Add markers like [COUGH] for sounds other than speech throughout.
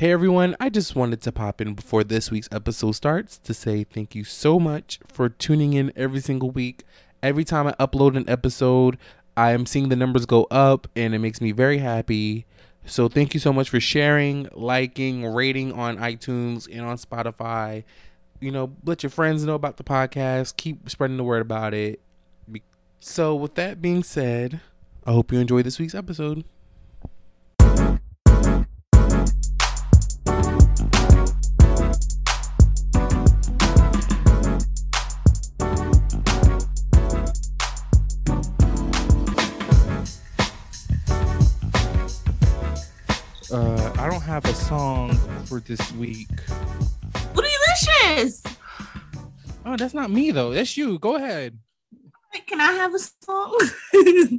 Hey everyone, I just wanted to pop in before this week's episode starts to say thank you so much for tuning in every single week. Every time I upload an episode, I am seeing the numbers go up and it makes me very happy. So thank you so much for sharing, liking, rating on iTunes and on Spotify. You know, let your friends know about the podcast. Keep spreading the word about it. So with that being said, I hope you enjoy this week's episode. For this week. Bootylicious. Oh, that's not me though. That's you. Go ahead. Can I have a song?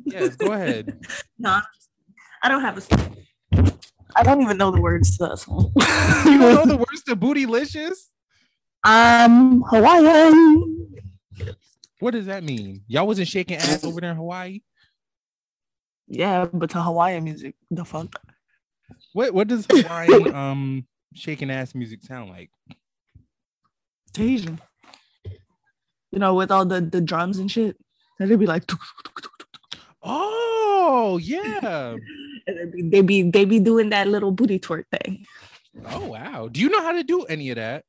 Yes, go ahead. [LAUGHS] no, I don't have a song. I don't even know the words to that song. [LAUGHS] You know the words to Bootylicious? I'm Hawaiian. What does that mean? Y'all wasn't shaking ass over there in Hawaii? Yeah, but to Hawaiian music, the fuck. What what does Hawaiian um shaking ass music sound like? Asian. You know, with all the, the drums and shit. And they'd be like, Oh yeah. and they'd be, they be they be doing that little booty twerk thing. Oh wow. Do you know how to do any of that?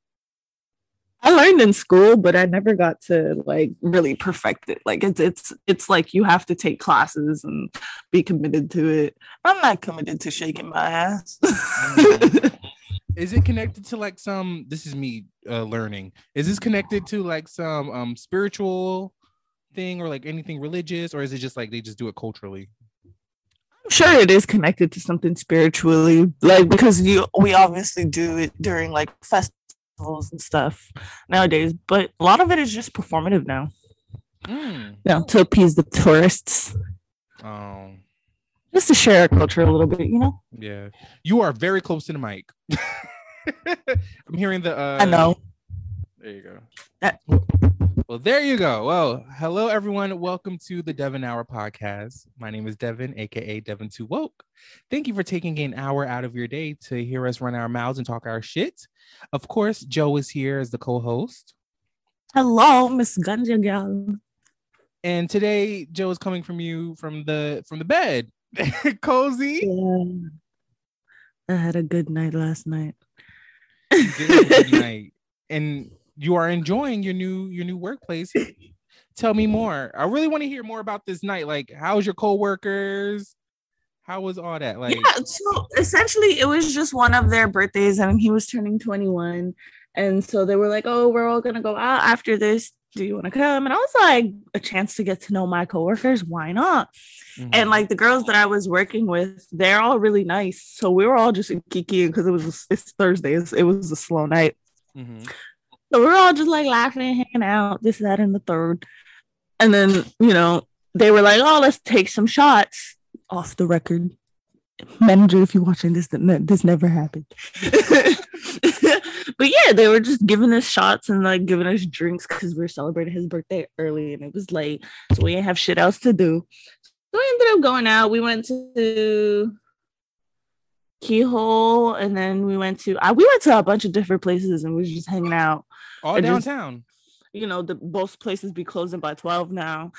I learned in school, but I never got to like really perfect it. Like it's it's it's like you have to take classes and be committed to it. I'm not committed to shaking my ass. [LAUGHS] Is it connected to like some this is me uh learning. Is this connected to like some um spiritual thing or like anything religious or is it just like they just do it culturally? I'm sure it is connected to something spiritually, like because you we obviously do it during like festivals and stuff nowadays. But a lot of it is just performative now. Mm. Know, to appease the tourists, Oh, just to share our culture a little bit. You know, yeah. You are very close to the mic. [LAUGHS] [LAUGHS] I'm hearing the uh I know. There you go. That- well, there you go. Well, hello everyone. Welcome to the Devin Hour podcast. My name is Devin, aka Devin Too Woke. Thank you for taking an hour out of your day to hear us run our mouths and talk our shit. Of course, Jo is here as the co-host. Hello, Miss Ganja Gyal. And today Jo is coming from you from the from the bed. [LAUGHS] Cozy. Yeah. I had a good night last night. Night. And you are enjoying your new your new workplace. Tell me more. I really want to hear more about this night. Like, how's your coworkers? How was all that? Like, yeah, so essentially it was just one of their birthdays and he was turning 21. And so they were like, Oh, we're all gonna go out after this. Do you want to come? And I was like, a chance to get to know my coworkers. Why not? mhm. And like the girls that I was working with, they're all really nice. So we were all just kikiing because it was it's Thursday. It's- It was a slow night. Mhm. So we were all just like laughing and hanging out, this, that, and the third. And then, you know, they were like, oh, let's take some shots off the record. Manager, if you're watching this, that- this never happened. [LAUGHS] but yeah, they were just giving us shots and like giving us drinks because we were celebrating his birthday early and it was late. So we didn't have shit else to do. So we ended up going out. We went to Keyhole and then we went to, I, we went to a bunch of different places and we were just hanging out all I just- downtown. you know, the both places be closing by 12 now.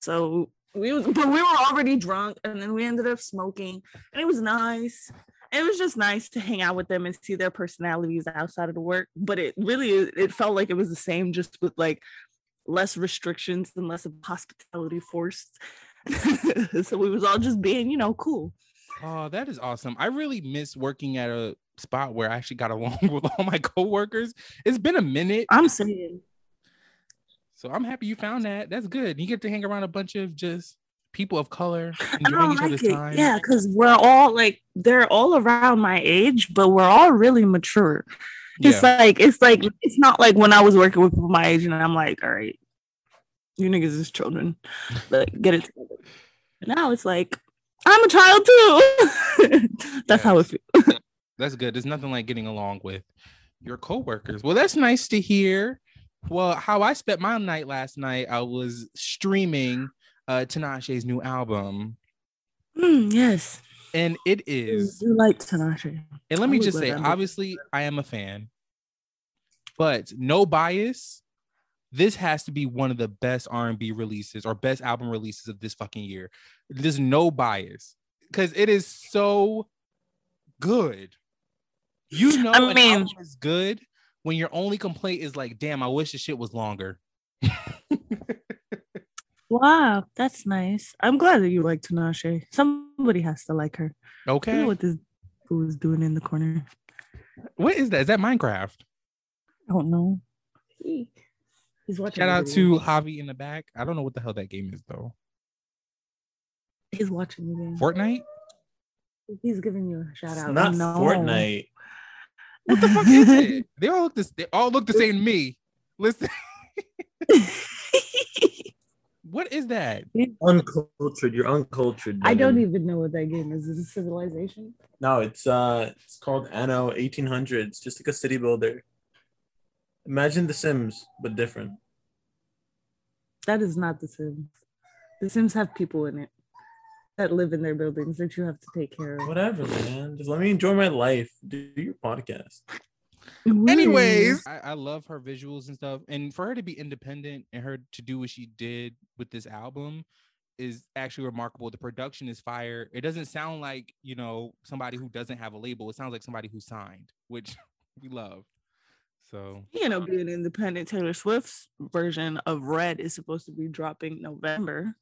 So we was, but we were already drunk and then we ended up smoking and it was nice. It was just nice to hang out with them and see their personalities outside of the work. But it really it felt like it was the same, just with like less restrictions and less of hospitality forced. [LAUGHS] so we was all just being, you know, cool. Oh, that is awesome. I really miss working at a spot where I actually got along [LAUGHS] with all my coworkers. It's been a minute. I'm saying So I'm happy you found that. That's good. You get to hang around a bunch of just people of color, [LAUGHS] I enjoying don't each like other's it. time. Yeah, because we're all like they're all around my age, but we're all really mature. It's Yeah. like it's like it's not like when I was working with people my age and I'm like, all right, you niggas is children. Like get it together. Now it's like I'm a child too. [LAUGHS] That's how it feels. [LAUGHS] That's good. There's nothing like getting along with your coworkers. Well, that's nice to hear. Well, how I spent my night last night, I was streaming uh Tinashe's new album. Mm, yes. and it is. You like Tinashe. And let me just say, obviously, I am a fan, but no bias. This has to be one of the best R and B releases or best album releases of this fucking year. There's no bias because it is so good. You know, I an mean- is good when your only complaint is like, "Damn, I wish the shit was longer." [LAUGHS] Wow, that's nice. I'm glad that you like Tinashe. Somebody has to like her. I Okay, know what this fool is doing in the corner. what is that? Is that Minecraft? I don't know. He- He's watching. Shout out to Javi in the back. I don't know what the hell that game is though. He's watching the game. Fortnite. He's giving you a shout out. Not No. Fortnite. What the fuck is it? They all look this. They all look the same to me. Listen, [LAUGHS] what is that? Uncultured. You're uncultured. I don't even know what that game is. Is it Civilization? No, it's uh, it's called Anno 1800. It's just like a city builder. Imagine The Sims, but different. That is not The Sims. The Sims have people in it that live in their buildings that you have to take care of. Whatever, man. Just let me enjoy my life. Do your podcast. Anyways, I, I love her visuals and stuff, and for her to be independent and her to do what she did with this album is actually remarkable. The production is fire. It doesn't sound like you know somebody who doesn't have a label. It sounds like somebody who signed, which [LAUGHS] we love. So you know, being independent, Taylor Swift's version of Red is supposed to be dropping November.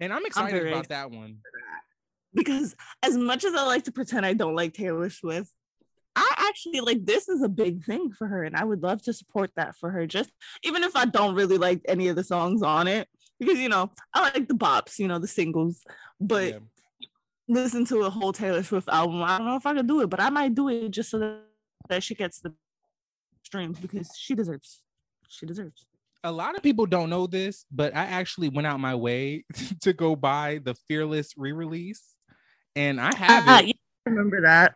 And I'm excited very about that one. Because as much as I like to pretend I don't like Taylor Swift, I actually like this is a big thing for her, and I would love to support that for her. Just even if I don't really like any of the songs on it, because you know I like the bops, you know the singles, but Yeah. listen to a whole Taylor Swift album. I don't know if I could do it, but I might do it just so that she gets the streams because she deserves. She deserves. A lot of people don't know this, but I actually went out my way [LAUGHS] to go buy the Fearless re-release, and I have Ah, it, I remember that.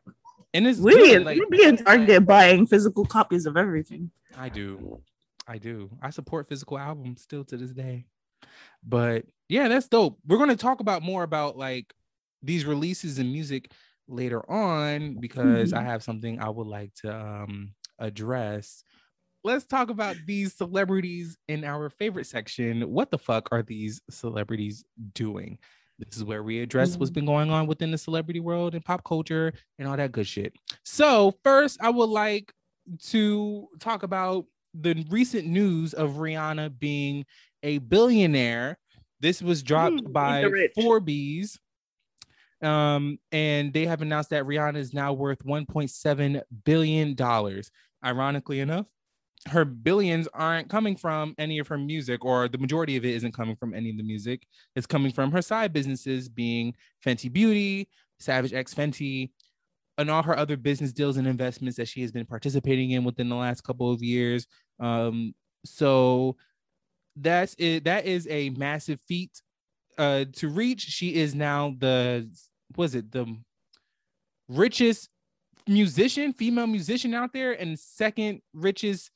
and it's We good. Like, we be in Target buying physical copies of everything. I do, I do. I support physical albums still to this day, but yeah, that's dope. We're gonna talk about more about like these releases and music later on because I have something I would like to um address. Let's talk about these celebrities in our favorite section. What the fuck are these celebrities doing? This is where we address what's been going on within the celebrity world and pop culture and all that good shit. So, first, I would like to talk about the recent news of Rihanna being a billionaire. This was dropped Mm, by. Forbes. Um, and they have announced that Rihanna is now worth 1.7 billion dollars. Ironically enough, her billions aren't coming from any of her music, or the majority of it isn't coming from any of the music. It's coming from her side businesses, being Fenty Beauty, Savage X Fenty, and all her other business deals and investments that she has been participating in within the last couple of years. Um, so that's it. That is a massive feat uh, to reach. She is now the was it the richest musician, female musician out there, and second richest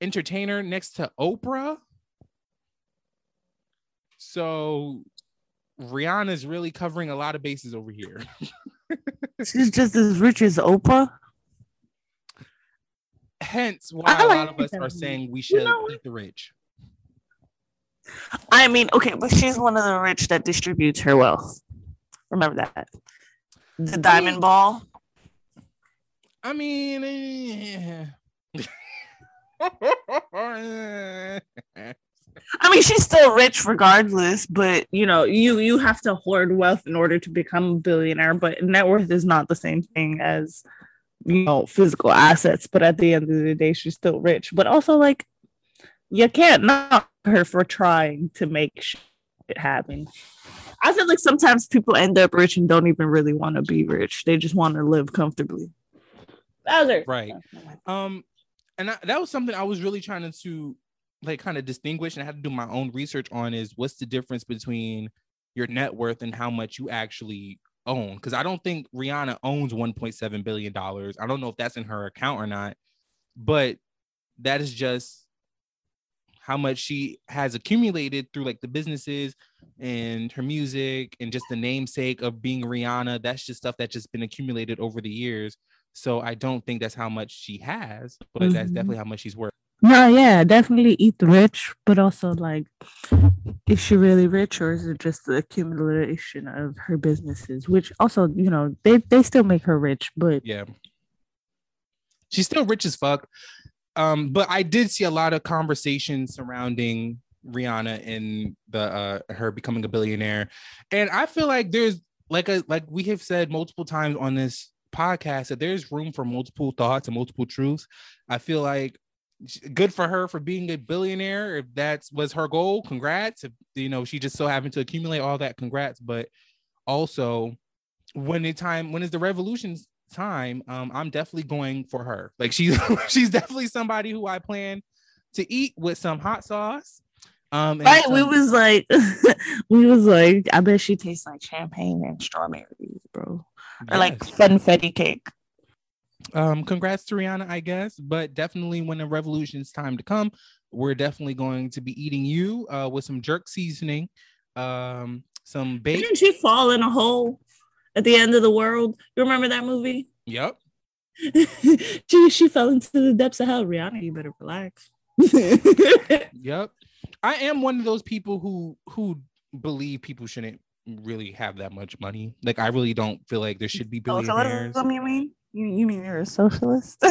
entertainer next to Oprah. So Rihanna's really covering a lot of bases over here. [LAUGHS] She's just as rich as Oprah. Hence why I a like lot of us that. are saying we should know- eat the rich. I mean, okay, but she's one of the rich that distributes her wealth. Remember that. The diamond ball. I mean, eh. [LAUGHS] [LAUGHS] I mean, she's still rich regardless, but you know, you you have to hoard wealth in order to become a billionaire. But net worth is not the same thing as you know physical assets. But at the end of the day, she's still rich. But also, like, you can't knock her for trying to make shit happen. I feel like sometimes people end up rich and don't even really want to be rich. They just want to live comfortably. Bowser. Right. Um, and I, that was something I was really trying to like kind of distinguish, and I had to do my own research on is what's the difference between your net worth and how much you actually own? Because I don't think Rihanna owns 1.7 billion dollars. I don't know if that's in her account or not, but that is just how much she has accumulated through like the businesses and her music and just the namesake of being Rihanna. That's just stuff that's just been accumulated over the years. So I don't think that's how much she has, but mm-hmm. that's definitely how much she's worth. No, yeah, definitely eat the rich, but also like, is she really rich or is it just the accumulation of her businesses? Which also, you know, they they still make her rich, but yeah, she's still rich as fuck. Um, but I did see a lot of conversations surrounding Rihanna and the uh her becoming a billionaire, and I feel like there's like a like we have said multiple times on this podcast that there's room for multiple thoughts and multiple truths. I feel like good for her for being a billionaire. If that was her goal, congrats. If you know she just so happened to accumulate all that, congrats. But also, when the time when is the revolution's time, um, I'm definitely going for her. Like she's [LAUGHS] she's definitely somebody who I plan to eat with some hot sauce. Um, right, some- we was like, [LAUGHS] we was like, I bet she tastes like champagne and strawberries, bro, yes. or like funfetti cake? Um congrats to rihanna i guess but definitely when the revolution's time to come we're definitely going to be eating you uh with some jerk seasoning um some bacon didn't she fall in a hole at the end of the world? You remember that movie? Yep [LAUGHS] she, she fell into the depths of hell. Rihanna you better relax. [LAUGHS] Yep i am one of those people who who believe people shouldn't really have that much money like i really don't feel like there should be billionaires oh, so you mean you, you mean you're a socialist?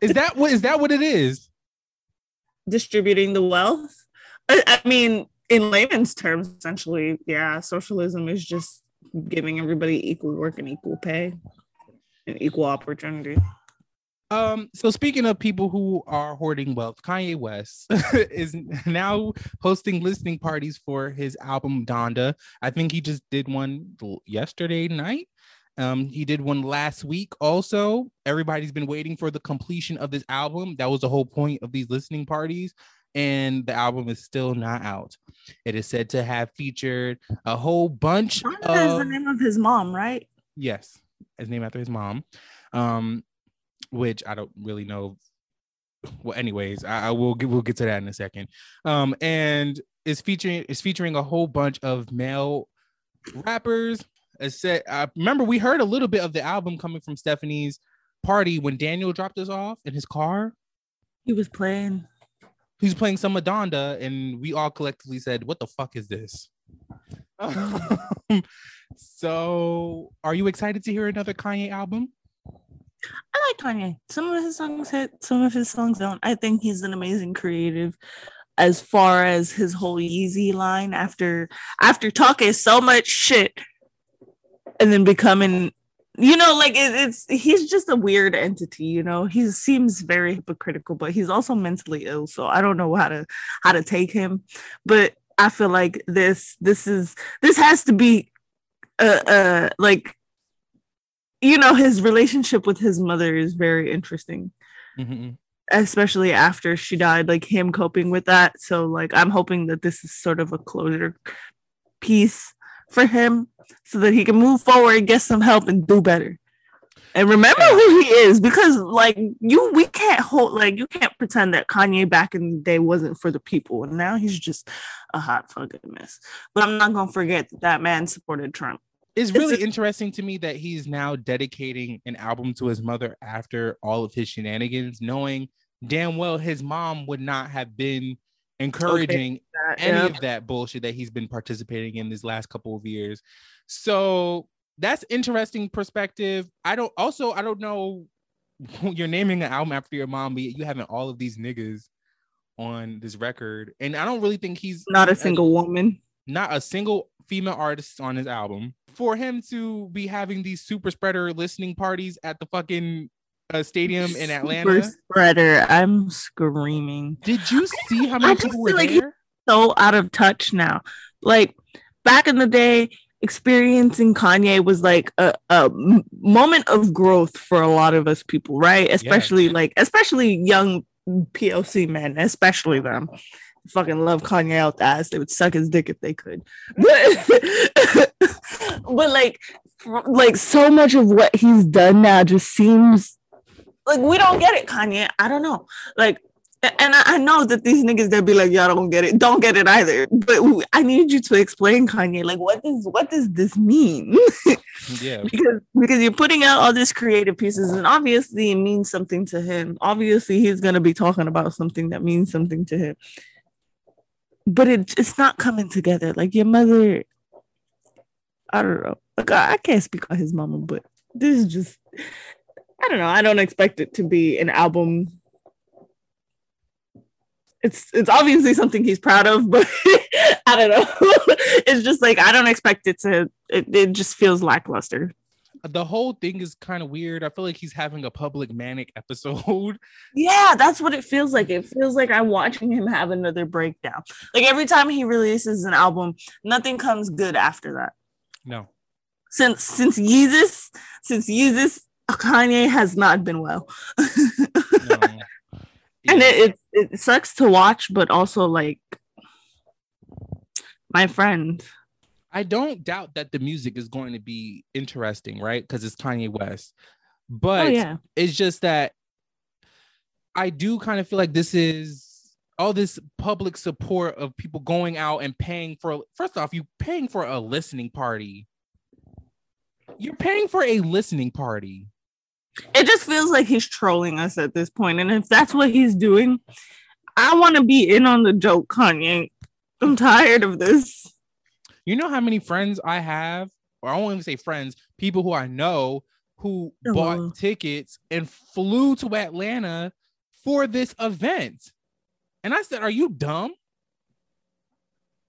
is that what is that what it is? Distributing the wealth? I, I mean, in layman's terms, essentially, yeah, socialism is just giving everybody equal work and equal pay and equal opportunity. Um, so speaking of people who are hoarding wealth, Kanye West [LAUGHS] is now hosting listening parties for his album Donda. I think he just did one yesterday night. Um, he did one last week also. Everybody's been waiting for the completion of this album. That was the whole point of these listening parties. And the album is still not out. It is said to have featured a whole bunch of is the name of his mom, right? Yes, his name after his mom. Um, which I don't really know. Well, anyways, I, I will get we'll get to that in a second. Um, and is featuring is featuring a whole bunch of male rappers said, I remember we heard a little bit of the album coming from Stephanie's party when Daniel dropped us off in his car. He was playing. He was playing some Madonna, and we all collectively said, "What the fuck is this?" [LAUGHS] [LAUGHS] so, are you excited to hear another Kanye album? I like Kanye. Some of his songs hit, some of his songs don't. I think he's an amazing creative as far as his whole Yeezy line after after talking so much shit and then becoming you know like it, it's he's just a weird entity you know he seems very hypocritical but he's also mentally ill so i don't know how to how to take him but i feel like this this is this has to be uh uh like you know his relationship with his mother is very interesting mm-hmm. especially after she died like him coping with that so like i'm hoping that this is sort of a closure piece for him so that he can move forward, get some help, and do better. And remember who he is because, like, you, we can't hold, like, you can't pretend that Kanye back in the day wasn't for the people. And now he's just a hot fucking mess. But I'm not going to forget that that man supported Trump. It's really it's interesting to me that he's now dedicating an album to his mother after all of his shenanigans, knowing damn well his mom would not have been encouraging okay, any yeah. of that bullshit that he's been participating in these last couple of years. So that's interesting perspective. I don't also I don't know [LAUGHS] you're naming an album after your mom, but you having all of these niggas on this record. And I don't really think he's not a single woman. Not a single female artists on his album. For him to be having these super spreader listening parties at the fucking a stadium in Atlanta. Super spreader. I'm screaming. Did you see how many people were like there? So out of touch now. Like back in the day, experiencing Kanye was like a, a moment of growth for a lot of us people, right? Especially yeah. like especially young POC men, especially them. Fucking love Kanye out the ass. They would suck his dick if they could. But, [LAUGHS] but like like so much of what he's done now just seems like we don't get it, Kanye. I don't know. Like and I know that these niggas that be like, y'all don't get it, don't get it either. But I need you to explain, Kanye, like what does what does this mean? [LAUGHS] yeah, because because you're putting out all these creative pieces, and obviously it means something to him. Obviously, he's gonna be talking about something that means something to him. But it, it's not coming together. Like your mother, I don't know. Like I, I can't speak on his mama, but this is just I don't know. I don't expect it to be an album it's it's obviously something he's proud of, but [LAUGHS] I don't know. [LAUGHS] it's just like I don't expect it to. It, it just feels lackluster. The whole thing is kind of weird. I feel like he's having a public manic [LAUGHS] episode. Yeah, that's what it feels like. It feels like I'm watching him have another breakdown. Like every time he releases an album, nothing comes good after that. No. Since since Yeezus, since Yeezus, Kanye has not been well. no [LAUGHS] and it, it, it sucks to watch, but also like my friend. I don't doubt that the music is going to be interesting, right? Because it's Kanye West. But oh, yeah. it's just that I do kind of feel like this is all this public support of people going out and paying for first off, you paying for a listening party. You're paying for a listening party. It just feels like he's trolling us at this point. And if that's what he's doing, I want to be in on the joke, Kanye. I'm tired of this. You know how many friends I have, or I won't even say friends, people who I know who oh. bought tickets and flew to Atlanta for this event. And I said, Are you dumb?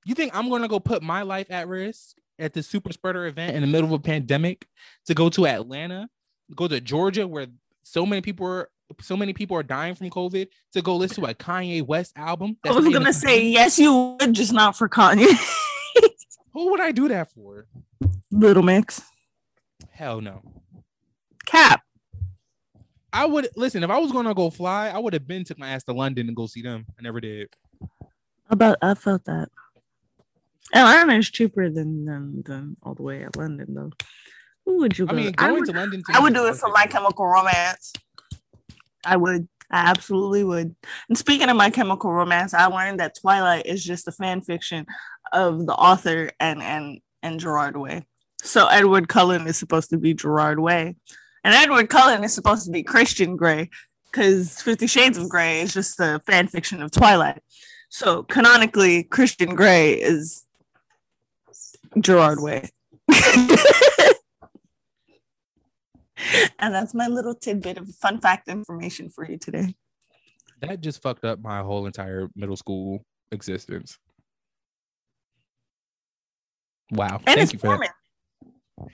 You think I'm going to go put my life at risk at the super spreader event in the middle of a pandemic to go to Atlanta go to Georgia where so many people are so many people are dying from COVID to go listen to a Kanye West album. I was gonna say yes, you would, just not for Kanye. [LAUGHS] Who would I do that for? Little Mix. Hell no. Cap. I would listen if I was gonna go fly. I would have been took my ass to London and go see them. I never did. About I felt that. Oh, Atlanta is cheaper than than than all the way at London though. Who would you? Go? I mean, going I would, to London. To I would do it for My Chemical Romance. I would. I absolutely would. And speaking of My Chemical Romance, I learned that Twilight is just a fan fiction of the author and and and Gerard Way. So Edward Cullen is supposed to be Gerard Way, and Edward Cullen is supposed to be Christian Grey, because Fifty Shades of Grey is just a fan fiction of Twilight. So canonically, Christian Grey is Gerard Way. [LAUGHS] and that's my little tidbit of fun fact information for you today. That just fucked up my whole entire middle school existence. Wow. And Thank you for Mormon. that.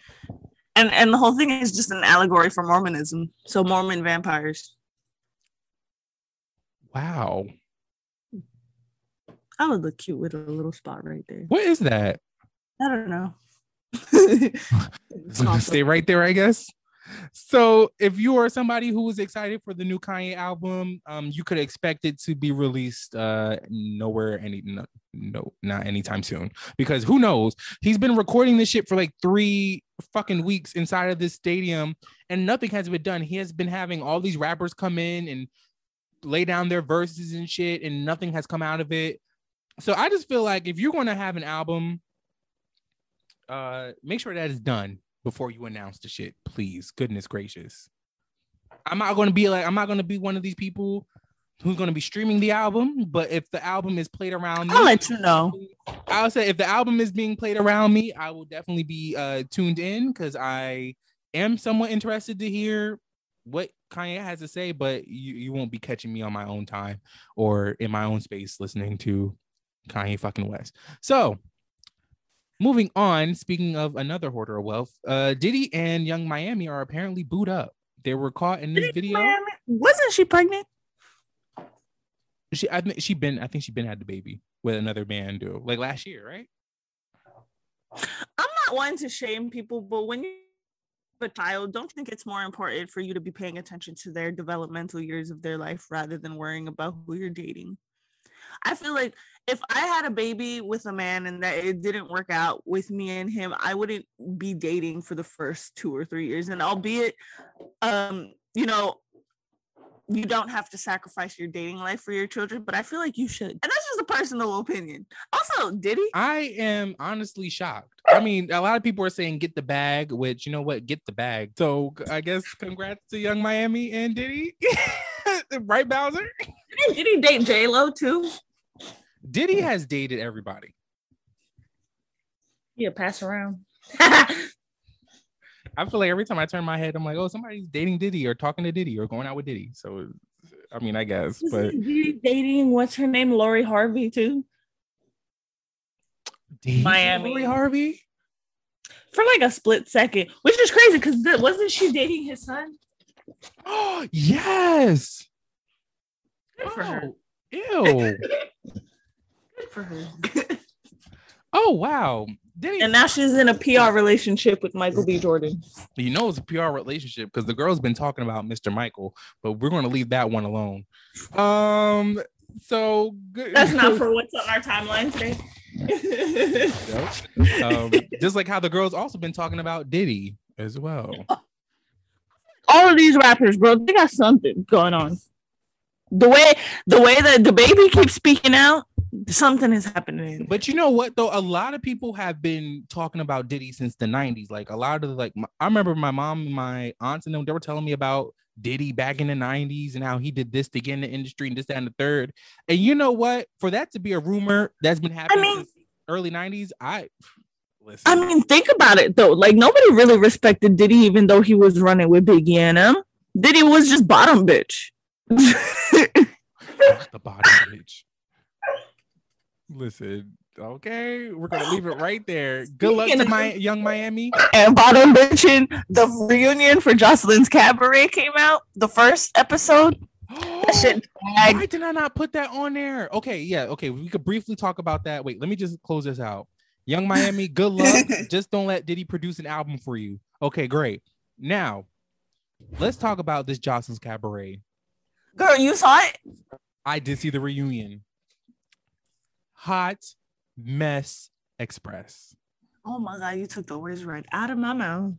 And and the whole thing is just an allegory for Mormonism. So Mormon vampires. Wow. I would look cute with a little spot right there. What is that? I don't know. [LAUGHS] [LAUGHS] Stay right there, I guess so if you are somebody who is excited for the new Kanye album, um, you could expect it to be released uh nowhere any no, no not anytime soon because who knows he's been recording this shit for like three fucking weeks inside of this stadium and nothing has been done. He has been having all these rappers come in and lay down their verses and shit, and nothing has come out of it. So I just feel like if you're going to have an album, uh, make sure that is done before you announce the shit, please. Goodness gracious. I'm not gonna be like I'm not gonna be one of these people who's gonna be streaming the album, but if the album is played around I'll let you know. I'll say if the album is being played around me, I will definitely be uh tuned in because I am somewhat interested to hear what Kanye has to say, but you, you won't be catching me on my own time or in my own space listening to Kanye fucking West. So Moving on, speaking of another hoarder of wealth, uh, Diddy and Young Miami are apparently booed up. They were caught in this Diddy video. Miami? Wasn't she pregnant? She, I think she been, I think she been had the baby with another man, do like last year, right? I'm not one to shame people, but when you have a child, don't you think it's more important for you to be paying attention to their developmental years of their life rather than worrying about who you're dating? I feel like if I had a baby with a man and that it didn't work out with me and him, I wouldn't be dating for the first two or three years. And albeit, um, you know, you don't have to sacrifice your dating life for your children, but I feel like you should. And that's just a personal opinion. Also, Diddy. I am honestly shocked. I mean, a lot of people are saying get the bag, which you know what, get the bag. So I guess congrats to Young Miami and Diddy, [LAUGHS] right, Bowser? Did he date J Lo too? Diddy has dated everybody. Yeah, pass around. [LAUGHS] I feel like every time I turn my head, I'm like, oh, somebody's dating Diddy or talking to Diddy or going out with Diddy. So, I mean, I guess, but Isn't Diddy dating what's her name, Lori Harvey too, Diddy Miami. Lori Harvey. for like a split second, which is crazy because wasn't she dating his son? Oh [GASPS] yes. Good for her. Oh, ew. [LAUGHS] Good for her. oh wow. Diddy. and now she's in a PR relationship with Michael B. Jordan. you know it's a PR relationship because the girl's been talking about Mr. Michael, but we're gonna leave that one alone. Um. So good. That's not [LAUGHS] for what's on our timeline today. [LAUGHS] um, just like how the girls also been talking about Diddy as well. All of these rappers, bro, they got something going on. The way the way that the baby keeps speaking out, something is happening. But you know what though? A lot of people have been talking about Diddy since the 90s. Like a lot of the, like I remember my mom and my aunts and them, they were telling me about Diddy back in the 90s and how he did this to get in the industry and this, that, and the third. And you know what? For that to be a rumor that's been happening mean- since early 90s, I listen. I mean, think about it though. Like nobody really respected Diddy, even though he was running with Biggie and him. Diddy was just bottom bitch. [LAUGHS] The bottom bitch. Listen, okay, we're gonna leave it [LAUGHS] right there. Good luck to my young Miami. and bottom bitching. The reunion for Joseline's Cabaret came out. The first episode. Shit [GASPS] Why did I not put that on there? Okay, yeah, okay. We could briefly talk about that. Wait, let me just close this out. Young Miami, good [LAUGHS] luck. just don't let Diddy produce an album for you. Okay, great. Now, let's talk about this Joseline's Cabaret. Girl, you saw it? I did see the reunion. Hot Mess Express. Oh my god, you took the words right out of my mouth.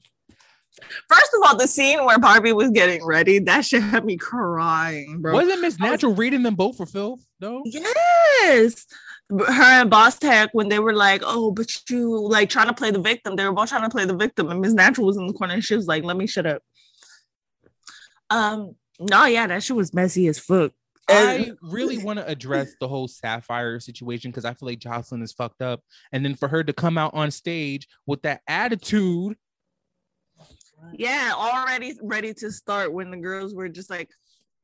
First of all, the scene where Barbie was getting ready, that shit had me crying, bro. Wasn't Miss I was- Natural reading them both for filth, though? Yes. Her and Boss Tech, when they were like, oh, but you like trying to play the victim, they were both trying to play the victim, and Miss Natural was in the corner and she was like, let me shut up. Um, no, yeah, that shit was messy as fuck. I really [LAUGHS] want to address the whole Sapphire situation because I feel like Joseline is fucked up. And then for her to come out on stage with that attitude, Yeah, already ready to start when the girls were just like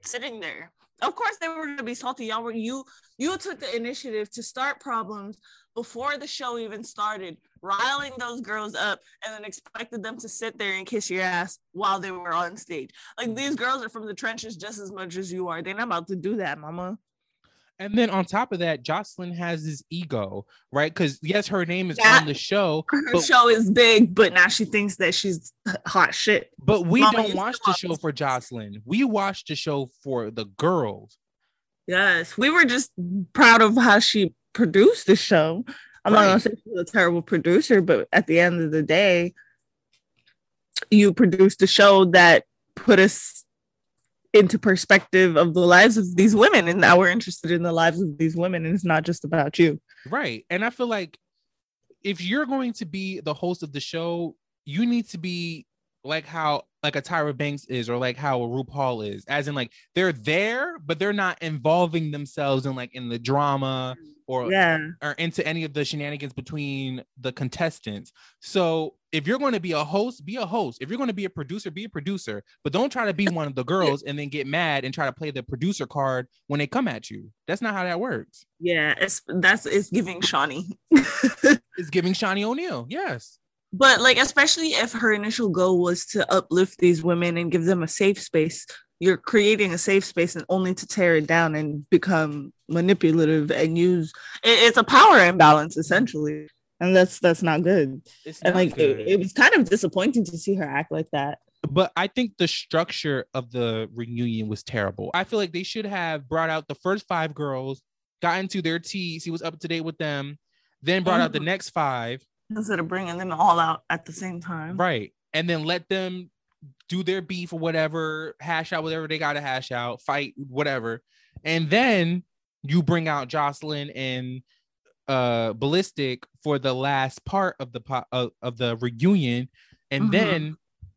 sitting there. Of course, they were gonna be salty. Y'all were you you took the initiative to start problems before the show even started, riling those girls up, and then expected them to sit there and kiss your ass while they were on stage. Like these girls are from the trenches just as much as you are. They're not about to do that, mama. and then on top of that, Joseline has this ego, right? Because yes, her name is Yeah. on the show, Her But- show is big, but now she thinks that she's hot shit. but we Mama, don't watch the show for Joseline. We watch the show for the girls. Yes, we were just proud of how she produced the show. I'm not gonna say she's a terrible producer, but at the end of the day, you produced a show that put us into perspective of the lives of these women, and now we're interested in the lives of these women, and it's not just about you. Right. And I feel like if you're going to be the host of the show, you need to be like how like a Tyra Banks is or like how a RuPaul is, as in like they're there, but they're not involving themselves in like in the drama or Yeah, or into any of the shenanigans between the contestants. So if you're going to be a host, be a host. If you're going to be a producer, be a producer. But don't try to be one of the girls and then get mad and try to play the producer card when they come at you. That's not how that works. yeah, it's that's it's giving Shaunie. [LAUGHS] It's giving Shaunie O'Neal. Yes. But like especially if her initial goal was to uplift these women and give them a safe space you're creating a safe space and only to tear it down and become manipulative and use it- it's a power imbalance essentially and that's that's not good It's and not like it, good. it was kind of disappointing to see her act like that but I think the structure of the reunion was terrible. I feel like they should have brought out the first five girls, got into their tea, see what's up to date with them, then brought out the Mhm. next five, instead of bringing them all out at the same time. Right, and then let them do their beef or whatever, hash out whatever they got to hash out, fight whatever, and then you bring out Joseline and uh Balistic for the last part of the po- of, of the reunion. And Mhm. then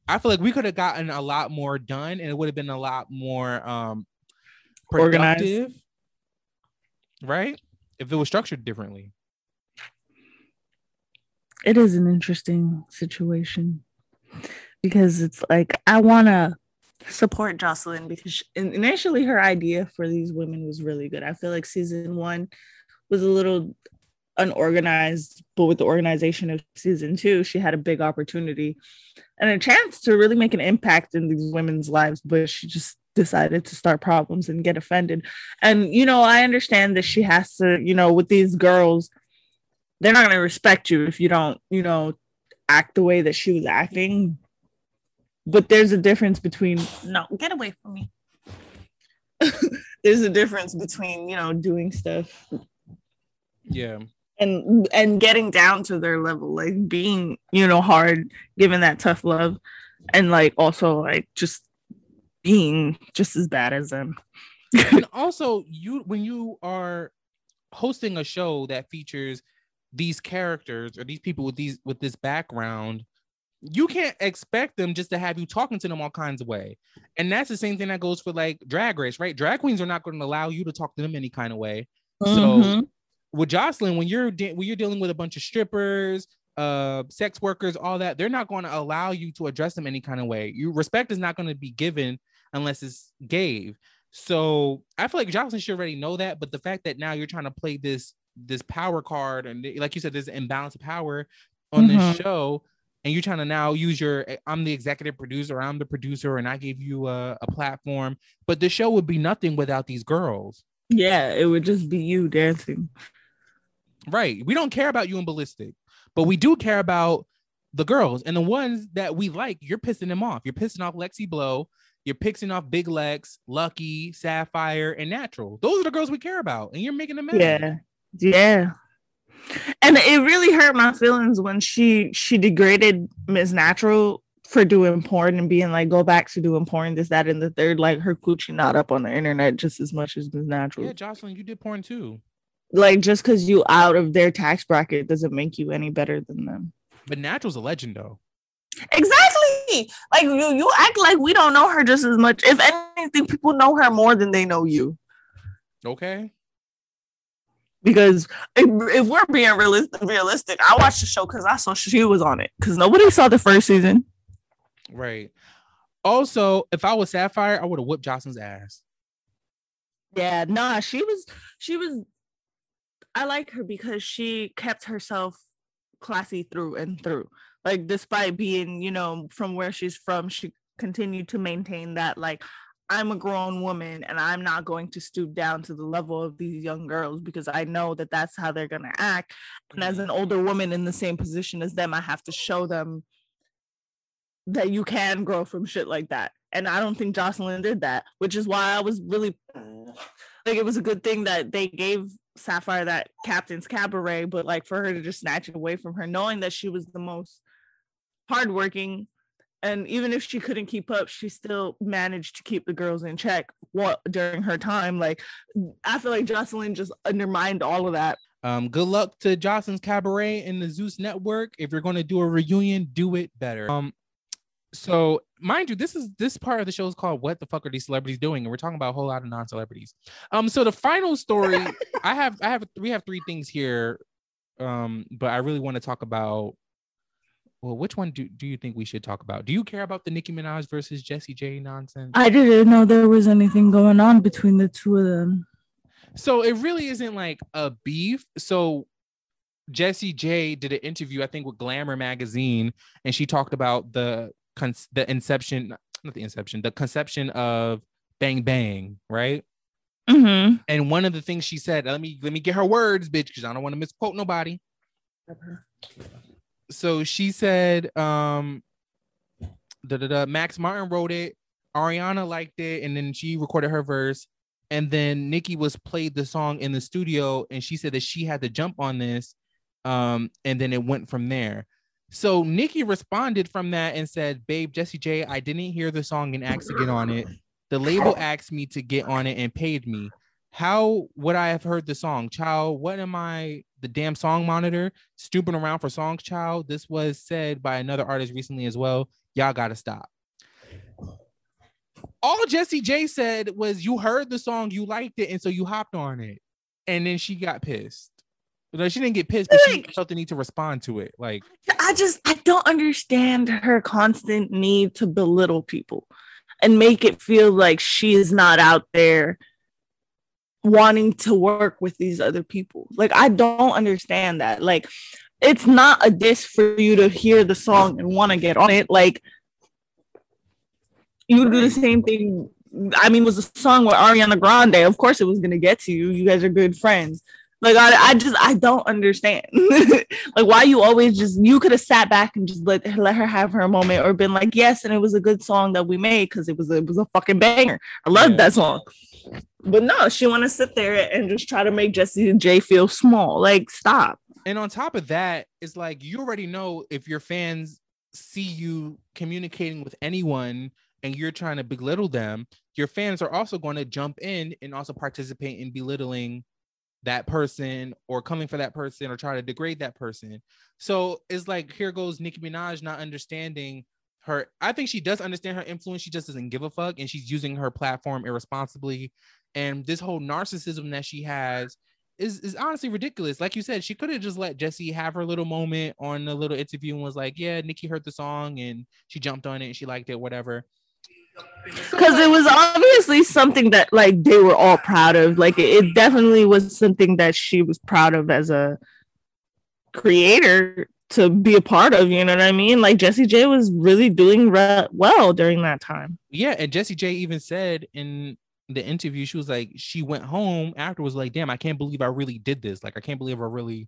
i feel like we could have gotten a lot more done and it would have been a lot more um Organized. right? If it was structured differently it is an interesting situation because it's like I want to support Joseline because she, initially her idea for these women was really good. I feel like season one was a little unorganized, but with the organization of season two, she had a big opportunity and a chance to really make an impact in these women's lives, but she just decided to start problems and get offended. And you know, I understand that she has to, you know, with these girls, they're not going to respect you if you don't, you know, act the way that she was acting. But there's a difference between no, get away from me. [LAUGHS] there's a difference between, you know, doing stuff yeah and and getting down to their level, like being, you know, hard, giving that tough love, and like also like just being just as bad as them. and [LAUGHS] also you when you are hosting a show that features these characters or these people with these with this background you can't expect them just to have you talking to them all kinds of way and that's the same thing that goes for like drag race right drag queens are not going to allow you to talk to them any kind of way So- Mhm. with Joseline, when you're de- when you're dealing with a bunch of strippers, uh, sex workers, all that, they're not going to allow you to address them any kind of way. You respect is not going to be given unless it's gave. So I feel like Joseline should already know that, but the fact that now you're trying to play this this power card and like you said, there's an imbalance of power on this Mhm. show, and you're trying to now use your I'm the executive producer, I'm the producer, and I gave you a, a platform, but the show would be nothing without these girls. yeah, it would just be you dancing. Right. We don't care about you and Balistic, but we do care about the girls and the ones that we like. You're pissing them off. You're pissing off Lexi Blow. You're pissing off Big Lex, Lucky, Sapphire, and Natural. Those are the girls we care about, and you're making them mad. Yeah. Yeah. And it really hurt my feelings when she she degraded Ms. Natural for doing porn and being like, go back to doing porn, this, that, and the third. Like her coochie not up on the internet just as much as Ms. Natural. Yeah, Joseline, you did porn too. Like just because you out of their tax bracket doesn't make you any better than them. But Natural's a legend, though. Exactly. Like you you act like we don't know her just as much. If anything, people know her more than they know you. Okay. Because if, if we're being realistic, realistic, I watched the show because I saw she was on it. Because nobody saw the first season. Right. Also, if I was Sapphire, I would have whipped Joseline's ass. Yeah, nah, she was she was. I like her because she kept herself classy through and through. Like despite being, you know, from where she's from, she continued to maintain that like I'm a grown woman and I'm not going to stoop down to the level of these young girls because I know that that's how they're going to act. And as mm-hmm. an older woman in the same position as them, I have to show them that you can grow from shit like that. And I don't think Joseline did that, which is why I was really mm. like it was a good thing that they gave Sapphire that captain's cabaret, but like for her to just snatch it away from her, knowing that she was the most hardworking. And even if she couldn't keep up, she still managed to keep the girls in check what during her time. Like I feel like Joseline just undermined all of that. Um, good luck to Joseline's Cabaret and the Zeus Network. If you're going to do a reunion, do it better. Um, so mind you, this is this part of the show is called "What the fuck are these celebrities doing?" and we're talking about a whole lot of non-celebrities. Um, so the final story, [LAUGHS] I have, I have, we have three things here. Um, but I really want to talk about. Well, which one do, do you think we should talk about? Do you care about the Nicki Minaj versus Jessie J nonsense? I didn't know there was anything going on between the two of them. So it really isn't like a beef. So Jessie J did an interview, I think, with Glamour magazine, and she talked about the con- the inception, not the inception, the conception of Bang Bang, right? Mm-hmm. And one of the things she said, let me let me get her words, bitch, because I don't want to misquote nobody. So she said, um, da, da, da, Max Martin wrote it, Ariana liked it, and then she recorded her verse. And then Nicki was played the song in the studio, and she said that she had to jump on this. Um, and then it went from there. So Nicki responded from that and said, Babe, Jessie J, I didn't hear the song and asked to get on it. The label asked me to get on it and paid me. How would I have heard the song? Child, what am I, the damn song monitor, stooping around for songs, child? This was said by another artist recently as well. Y'all gotta stop. All Jessie J said was you heard the song, you liked it, and so you hopped on it. And then she got pissed. No, she didn't get pissed, but she felt the need to respond to it. Like, I just I don't understand her constant need to belittle people and make it feel like she is not out there wanting to work with these other people. Like I don't understand that. Like it's not a diss for you to hear the song and want to get on it. Like you would do the same thing. I mean, was a song with Ariana Grande. Of course, it was gonna get to you. You guys are good friends. Like I, I just I don't understand. [LAUGHS] like why you always just you could have sat back and just let let her have her moment or been like yes, and it was a good song that we made because it was a, it was a fucking banger. I love Yeah. that song. But no, she want to sit there and just try to make Jessie and Jay feel small. Like stop. and on top of that, it's like you already know if your fans see you communicating with anyone and you're trying to belittle them, your fans are also going to jump in and also participate in belittling that person or coming for that person or try to degrade that person. So it's like here goes Nicki Minaj not understanding her. I think she does understand her influence. She just doesn't give a fuck and she's using her platform irresponsibly. And this whole narcissism that she has is, is honestly ridiculous. Like you said, she could have just let Jessie have her little moment on the little interview and was like, Yeah, Nicki heard the song and she jumped on it and she liked it, whatever. Because it was obviously something that like they were all proud of. Like it, it definitely was something that she was proud of as a creator to be a part of you know what i mean? Like Jessie J was really doing re- well during that time. Yeah, and Jessie J even said in the interview, she was like, she went home afterwards, like, damn, I can't believe I really did this. Like, I can't believe I really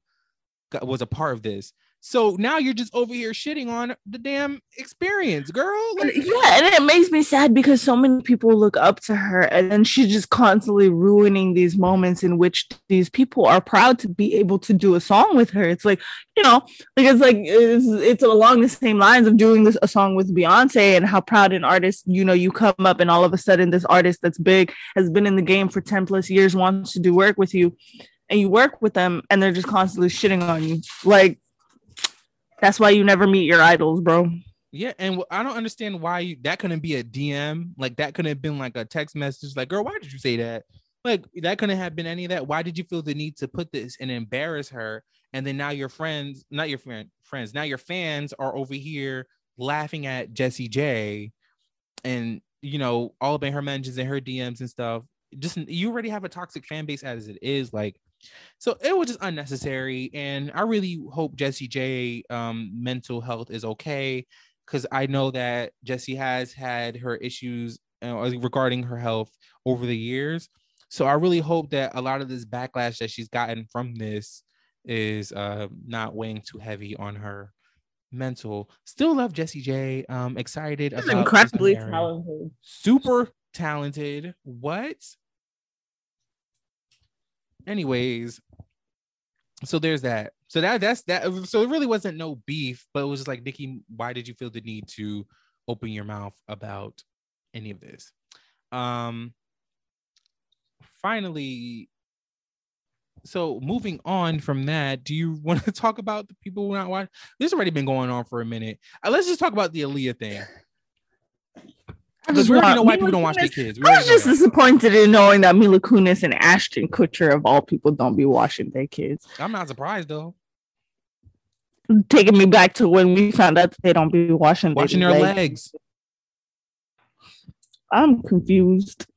was a part of this. So now you're just over here shitting on the damn experience, girl. Like, yeah and it makes me sad because so many people look up to her and then she's just constantly ruining these moments in which these people are proud to be able to do a song with her it's like you know like it's like it's, it's along the same lines of doing this a song with beyonce and how proud an artist you know you come up and all of a sudden this artist that's big has been in the game for 10 plus years wants to do work with you and you work with them and they're just constantly shitting on you like that's why you never meet your idols bro yeah, and I don't understand why you, that couldn't be a DM. Like, that couldn't have been like a text message, like, girl, why did you say that? Like, that couldn't have been any of that. Why did you feel the need to put this and embarrass her? And then now your friends, not your friend, friends, now your fans are over here laughing at Jessie J and you know, all in her mentions and her DMs and stuff. Just you already have a toxic fan base as it is. Like, so it was just unnecessary. And I really hope Jessie J um mental health is okay. Cause I know that Jessie has had her issues uh, regarding her health over the years. So I really hope that a lot of this backlash that she's gotten from this is uh not weighing too heavy on her mental. Still love Jessie J. Um excited She's incredibly talented Super talented. What? Anyways, so there's that. So that that's that. So it really wasn't no beef, but it was just like Nicki, why did you feel the need to open your mouth about any of this? Um finally, so moving on from that, do you [LAUGHS] want to talk about the people who not watch? This has already been going on for a minute. Uh, let's just talk about the Aaliyah thing. I just want- know why people don't watch their kids. I was just disappointed in knowing that Mila Kunis and Ashton Kutcher of all people don't be watching their kids. I'm not surprised though. Taking me back to when we found out that they don't be washing Watching their legs. I'm confused.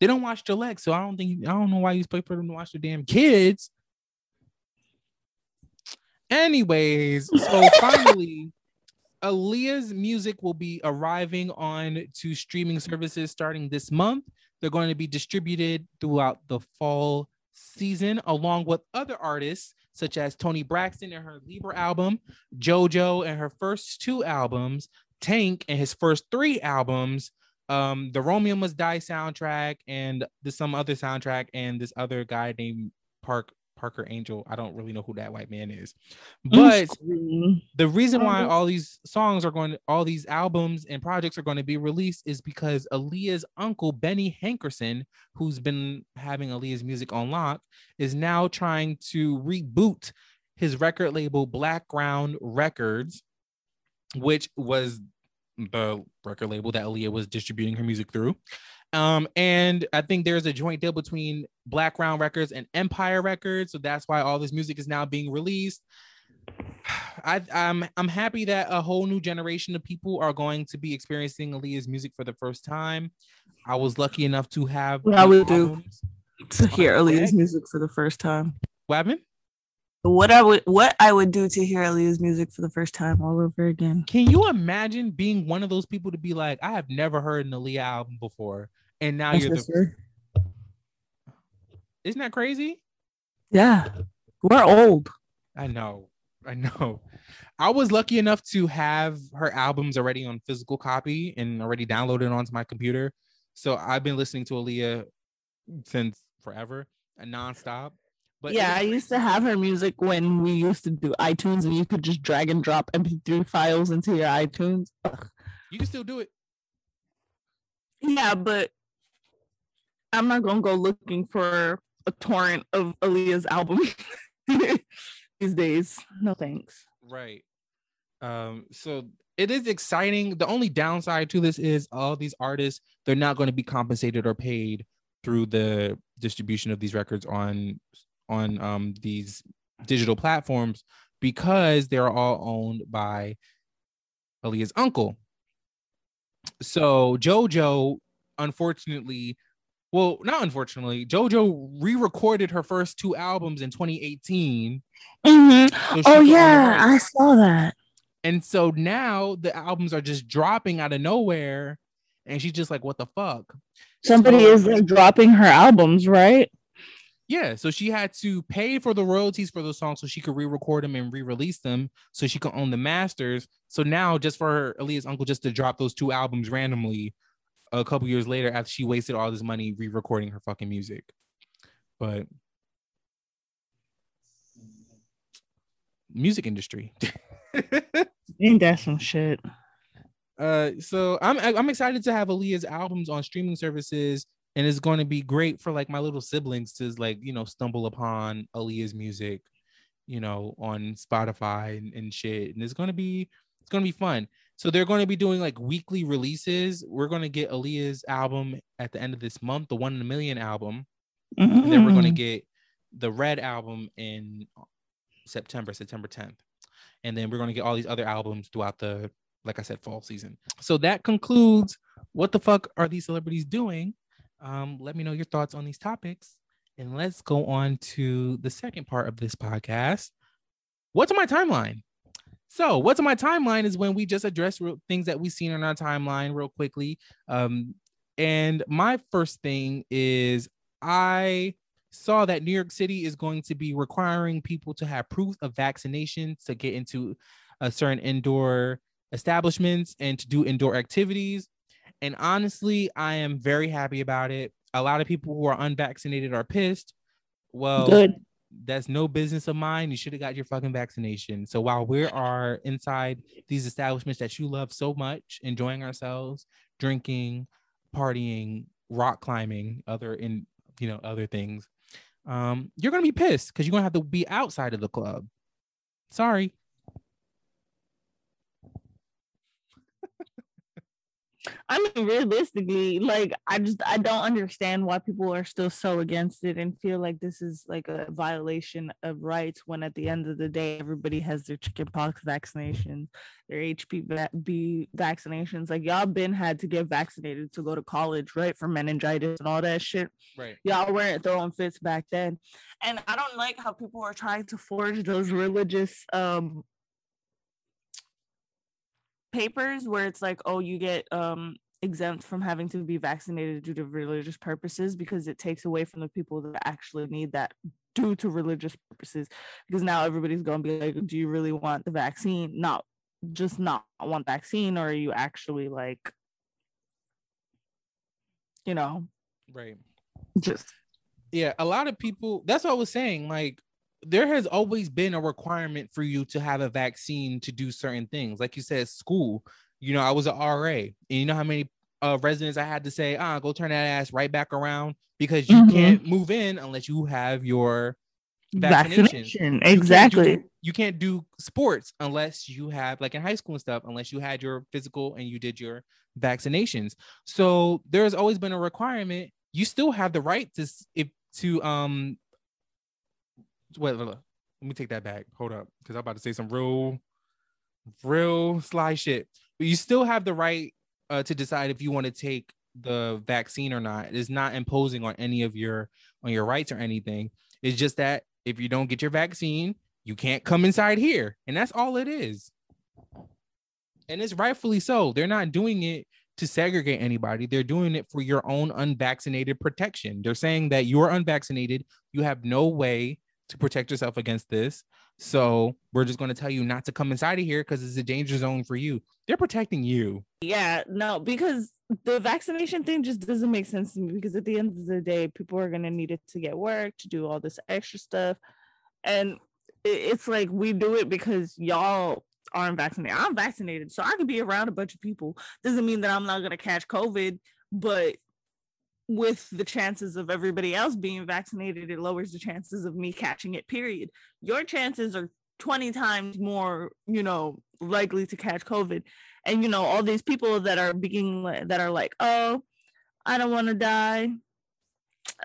They don't watch their legs, so I don't think I don't know why you expect for them to watch their damn kids. Anyways, so [LAUGHS] finally, Aaliyah's music will be arriving on to streaming services starting this month. They're going to be distributed throughout the fall season, along with other artists such as Toni Braxton and her Libra album, JoJo and her first two albums, Tank and his first three albums, um, the Romeo Must Die soundtrack, and there's some other soundtrack, and this other guy named Park Parker Angel. I don't really know who that white man is, Mm, but the reason why Mhm. all these songs are going, all these albums and projects are going to be released is because Aaliyah's uncle Benny Hankerson, who's been having Aaliyah's music on lock, is now trying to reboot his record label Blackground Records, which was the record label that Aaliyah was distributing her music through. Um, and I think there's a joint deal between Blackground Records and Empire Records, so that's why all this music is now being released. [SIGHS] I, I'm I'm happy that a whole new generation of people are going to be experiencing Aaliyah's music for the first time. I was lucky enough to have. What I would do. to hear Aaliyah's music for the first time. What happened? What I would what I would do to hear Aaliyah's music for the first time all over again. Can you imagine being one of those people to be like, I have never heard an Aaliyah album before, and now My you're the. Isn't that crazy? Yeah. We're old. I know. I know. I was lucky enough to have her albums already on physical copy and already downloaded onto my computer. So I've been listening to Aaliyah since forever and nonstop. But yeah, I used to have her music when we used to do iTunes and you could just drag and drop MP3 files into your iTunes. Ugh. you can still do it. Yeah, but I'm not gonna go looking for a torrent of Aaliyah's album [LAUGHS] these days. No thanks. Right. Um, so it is exciting. The only downside to this is all these artists, they're not going to be compensated or paid through the distribution of these records on on um these digital platforms because they're all owned by Aaliyah's uncle. So JoJo, unfortunately, well, not unfortunately, JoJo re-recorded her first two albums in 2018. Mhm. so Oh could own the yeah. I saw that. And so now the albums are just dropping out of nowhere. And she's just like, what the fuck? Somebody So- is like dropping her albums, right? Yeah. So she had to pay for the royalties for those songs so she could re record them and re release them so she could own the masters. So now, just for her, Aaliyah's uncle just to drop those two albums randomly a couple years later after she wasted all this money re recording her fucking music. But music industry. [LAUGHS] Ain't that some shit? Uh, so I'm I'm excited to have Aaliyah's albums on streaming services, and it's going to be great for like my little siblings to like you know stumble upon Aaliyah's music, you know, on Spotify and, and shit, and it's gonna be it's gonna be fun. So they're going to be doing like weekly releases. We're going to get Aaliyah's album at the end of this month, the One in a Million album, and then we're going to Mm. get the Red album in September, September 10th. And then we're going to get all these other albums throughout the, like I said, fall season. So that concludes what the fuck are these celebrities doing? Um, let me know your thoughts on these topics. And let's go on to the second part of this podcast. What's on my timeline? So, what's on my timeline is when we just address real things that we've seen on our timeline real quickly. Um, and my first thing is I saw that New York City is going to be requiring people to have proof of vaccination to get into a certain indoor establishments and to do indoor activities. And honestly, I am very happy about it. A lot of people who are unvaccinated are pissed. Well, Good. That's no business of mine. You should have got your fucking vaccination. So while we are inside these establishments that you love so much, enjoying ourselves, drinking, partying, rock climbing, other in you know other things, um, you're gonna be pissed because you're gonna have to be outside of the club. Sorry. I mean, realistically, like I just I don't understand why people are still so against it and feel like this is like a violation of rights when at the end of the day everybody has their chickenpox vaccinations, their HPV vaccinations. Like y'all been had to get vaccinated to go to college, right? For meningitis and all that shit. Right. Y'all weren't throwing fits back then. And I don't like how people are trying to forge those religious um papers where it's like, oh, you get um exempt from having to be vaccinated due to religious purposes because it takes away from the people that actually need that due to religious purposes. Because now everybody's gonna be like, do you really want the vaccine? Not just not want vaccine, or are you actually like, you know, Right. just yeah a lot of people that's what i was saying like there has always been a requirement for you to have a vaccine to do certain things. Like you said, school. You know, I was an RA, and you know how many uh, residents I had to say, ah, go turn that ass right back around because you Mhm. can't move in unless you have your vaccination. Vaccination. You can't Exactly. do- you can't do sports unless you have like in high school and stuff unless you had your physical and you did your vaccinations so there's always been a requirement you still have the right to if to um wait, wait, wait. let me take that back hold up because i'm about to say some real real sly shit but you still have the right uh, to decide if you want to take the vaccine or not it's not imposing on any of your on your rights or anything it's just that if you don't get your vaccine, you can't come inside here. And that's all it is. And it's rightfully so. They're not doing it to segregate anybody. They're doing it for your own unvaccinated protection. They're saying that you're unvaccinated. You have no way to protect yourself against this. So we're just going to tell you not to come inside of here because it's a danger zone for you. They're protecting you. Yeah, no, because the vaccination thing just doesn't make sense to me because at the end of the day, people are gonna need it to get work, to do all this extra stuff. And it's like we do it because y'all aren't vaccinated. I'm vaccinated, so I can be around a bunch of people. Doesn't mean that I'm not gonna catch COVID, but with the chances of everybody else being vaccinated, it lowers the chances of me catching it, period. Your chances are 20 times more, you know, likely to catch COVID. And you know all these people that are being that are like oh i don't want to die.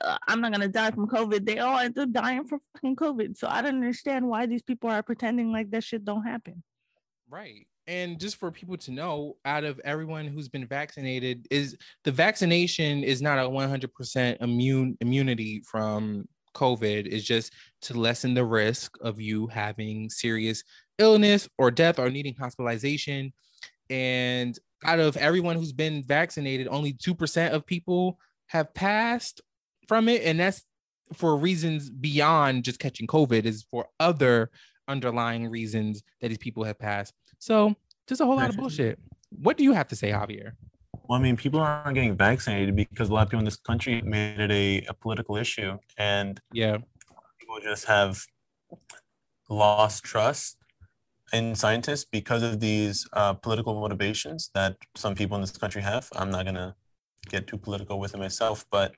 Uh, i'm not going to die from covid. They all end up dying from fucking covid. So i don't understand why these people are pretending like that shit don't happen. Right. And just for people to know, out of everyone who's been vaccinated, is the vaccination is not a 100% immune immunity from COVID. It's just to lessen the risk of you having serious illness or death or needing hospitalization. And out of everyone who's been vaccinated, only 2% of people have passed from it. And that's for reasons beyond just catching COVID, is for other underlying reasons that these people have passed. So just a whole lot of bullshit. What do you have to say, Javier? Well, I mean, people aren't getting vaccinated because a lot of people in this country made it a, a political issue, and Yeah. people just have lost trust in scientists because of these uh, political motivations that some people in this country have. I'm not gonna get too political with it myself, but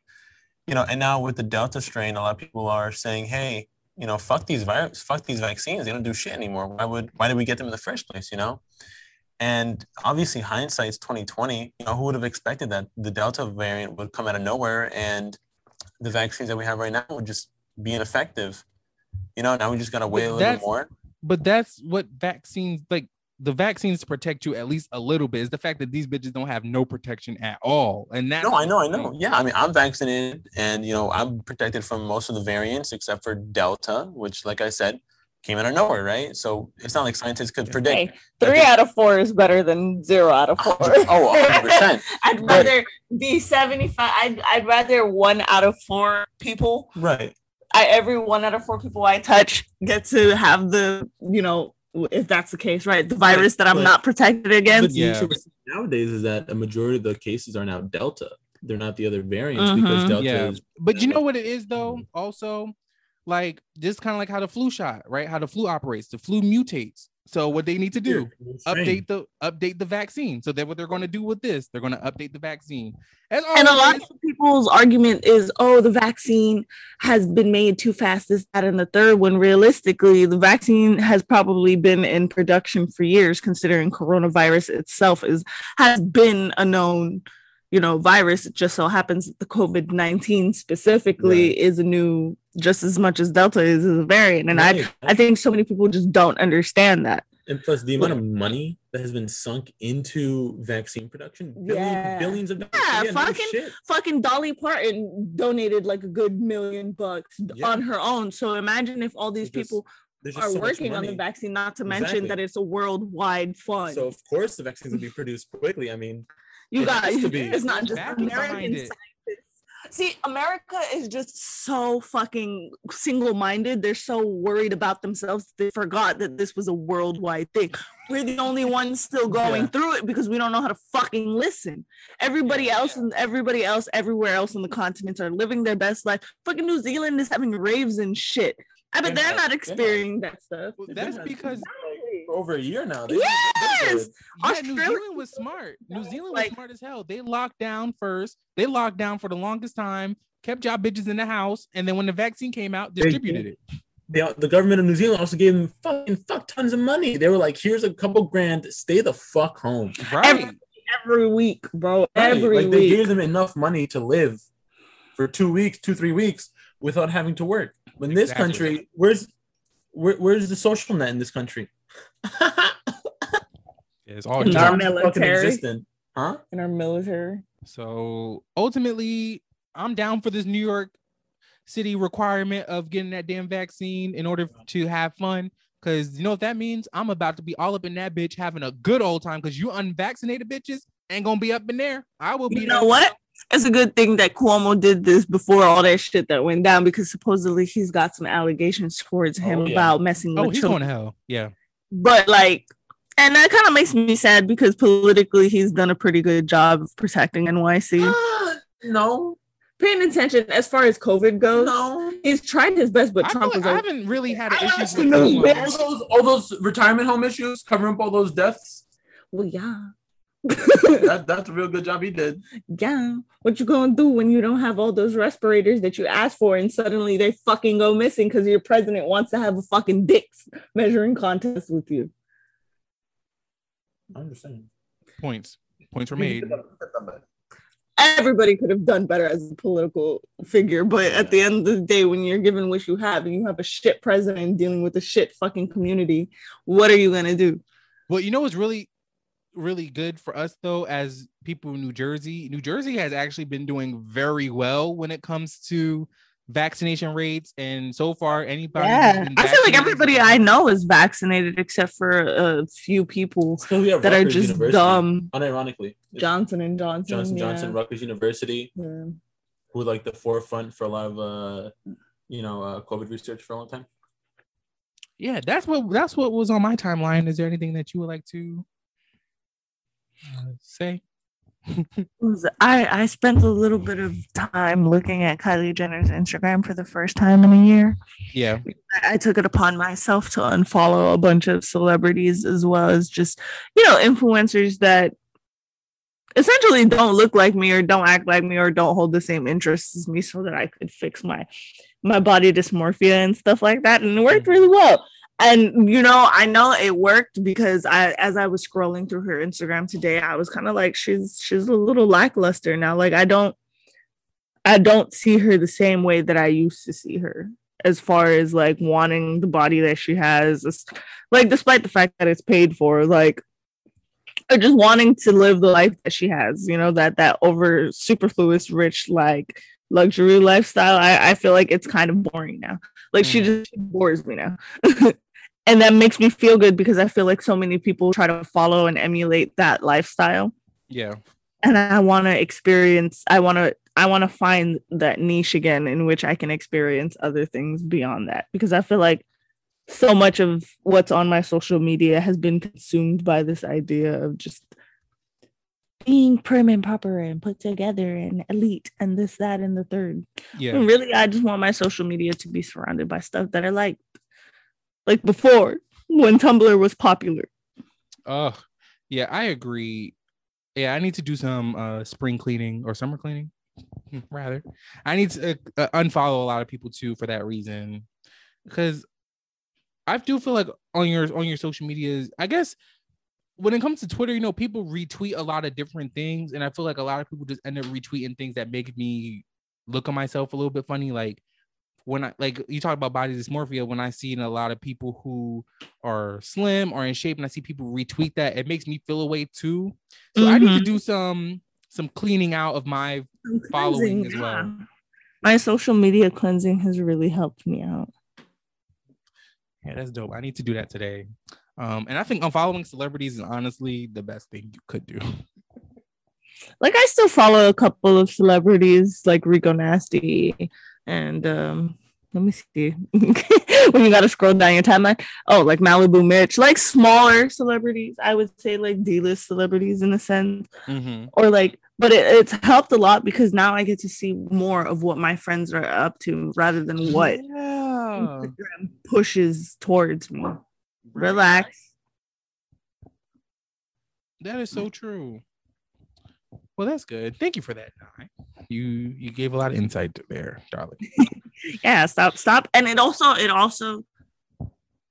you know, and now with the Delta strain, a lot of people are saying, "Hey, you know, fuck these virus, fuck these vaccines. They don't do shit anymore. Why would why did we get them in the first place? You know." And obviously, hindsight's 2020. You know, who would have expected that the Delta variant would come out of nowhere and the vaccines that we have right now would just be ineffective? You know, now we just gotta wait a little more. But that's what vaccines like the vaccines to protect you at least a little bit is the fact that these bitches don't have no protection at all. And that's No, I know, I know. Yeah, I mean, I'm vaccinated, and you know, I'm protected from most of the variants except for Delta, which, like I said, came out of nowhere, right? So it's not like scientists could predict. hey three they- out of four is better than zero out of four Oh, 100%. [LAUGHS] i'd But- rather be 75 I'd, I'd rather one out of four people Right. I every one out of four people I touch get to have the, you know, if that's the case, right? The virus that I'm but- not protected against. But Yeah. issue nowadays is that a majority of the cases are now Delta. They're not the other variants because Mhm. Delta Yeah. is But you know what it is though? Also, like just kind of like how the flu shot, right? How the flu operates. The flu mutates. So what they need to do, update the update the vaccine. So that what they're going to do with this. They're going to update the vaccine. That's And a lot is. of people's argument is, oh, the vaccine has been made too fast, this, that, and the third. When realistically, the vaccine has probably been in production for years, considering coronavirus itself is has been a known, you know, virus. It just so happens that the COVID nineteen specifically Right. is a new, just as much as Delta is, is a variant. And I, Right. I think so many people just don't understand that. and plus the amount of money that has been sunk into vaccine production, billions, Yeah. billions of dollars. Yeah, no fucking- shit. fucking Dolly Parton donated like a good million bucks Yeah. on her own. So imagine if all these just- people are so working on the vaccine, not to mention Exactly. that it's a worldwide fund. So of course the vaccines will be produced quickly. I mean, you it got has to [LAUGHS] be. it's not just Backing behind American it. scientists. See, America is just so fucking single-minded. They're so worried about themselves. They forgot that this was a worldwide thing. We're the only ones still going Yeah. through it because we don't know how to fucking listen. Everybody Yeah, else and everybody else everywhere else on the continents are living their best life. Fucking New Zealand is having raves and shit. I bet They're they're not- not they're not. experiencing that stuff. Well, They've that's been- because For over a year now. They- Yes! they're. Yeah, New Zealand was smart. New Zealand was Like- smart as hell. They locked down first. They locked down for the longest time, kept y'all bitches in the house, and then when the vaccine came out, They- distributed it. They, the government of New Zealand also gave them fucking fuck tons of money. They were like, "Here's a couple grand. Stay the fuck home." Right. Every week, bro. Right, Every like they gave them enough money to live for two weeks, two three weeks without having to work. In this Exactly. country, where's where, where's the social net in this country? [LAUGHS] It's all In our fucking military. huh? in our military. So ultimately, I'm down for this New York City requirement of getting that damn vaccine in order to have fun. Cause you know what that means? I'm about to be all up in that bitch having a good old time. Cause you unvaccinated bitches ain't gonna be up in there. I will be. You know there. what? It's a good thing that Cuomo did this before all that shit that went down because supposedly he's got some allegations towards oh, him Oh, yeah. about messing Oh, with he's children. going to hell. Yeah. But like and that kind of makes me sad because politically he's done a pretty good job of protecting NYC. [GASPS] No, Paying attention as far as COVID goes. no. He's tried his best, but I, feel Trump like was I like, haven't really had an issue with know, this one. bitch. all those all those retirement home issues, covering up all those deaths. well, yeah. That, that's a real good job he did. yeah. What you gonna do when you don't have all those respirators that you asked for and suddenly they fucking go missing because your president wants to have a fucking dicks measuring contest with you? I understand. Points. Points were made. everybody could have done better as a political figure, but at the end of the day, when you're given what you have and you have a shit president dealing with a shit fucking community, what are you gonna do? Well, you know what's really, really good for us though, as people in New Jersey. New Jersey has actually been doing very well when it comes to vaccination rates, and so far, anybody. Yeah, I feel like everybody I know is vaccinated except for a few people So we have that are just University. dumb. Unironically, Johnson and Johnson. Johnson yeah. Johnson, Rutgers University, Yeah. who like the forefront for a lot of uh, you know, uh, COVID research for a long time. Yeah, that's what that's what was on my timeline. Is there anything that you would like to uh, say? I I spent a little bit of time looking at Kylie Jenner's Instagram for the first time in a year. Yeah, I I took it upon myself to unfollow a bunch of celebrities as well as just, you know, influencers that essentially don't look like me or don't act like me or don't hold the same interests as me so that I could fix my my body dysmorphia and stuff like that. And it worked really well. And you know, I know it worked because I as I was scrolling through her Instagram today, I was kind of like, she's she's a little lackluster now. Like I don't I don't see her the same way that I used to see her as far as like wanting the body that she has It's- like despite the fact that it's paid for like or just wanting to live the life that she has you know that that over superfluous rich like luxury lifestyle i, I feel like it's kind of boring now like she Mm. just bores me now [LAUGHS] and that makes me feel good because i feel like so many people try to follow and emulate that lifestyle. Yeah, and I want to experience I want to I want to find that niche again in which I can experience other things beyond that. Because I feel like so much of what's on my social media has been consumed by this idea of just being prim and proper and put together and elite and this that and the third. Yeah. and really I just want my social media to be surrounded by stuff that I like like before when Tumblr was popular Oh, yeah, I agree. Yeah, I need to do some uh spring cleaning or summer cleaning, Hmm, rather. I need to uh, uh, unfollow a lot of people too for that reason, because I do feel like on your on your social medias, I guess when it comes to Twitter, you know, people retweet a lot of different things, and I feel like a lot of people just end up retweeting things that make me look at myself a little bit funny, like. When I like you talk about body dysmorphia, when I see in a lot of people who are slim or in shape and I see people retweet that, it makes me feel a way too. So I need to Mhm. do some some cleaning out of my Following Cleansing, as well. My social media cleansing has really helped me out. yeah, that's dope. I need to do that today. Um, and I think unfollowing celebrities is honestly the best thing you could do. Like I still follow a couple of celebrities like Rico Nasty and um let me see [LAUGHS] when you gotta scroll down your timeline. Oh, like Malibu Mitch, like smaller celebrities. I would say like D-list celebrities in a sense. Mm-hmm. Or like but it, it's helped a lot because now I get to see more of what my friends are up to rather than what Yeah. Instagram pushes towards me. Relax. That is so true. Well, that's good. Thank you for that. You you gave a lot of insight there, darling. [LAUGHS] Yeah, stop, stop. And it also it also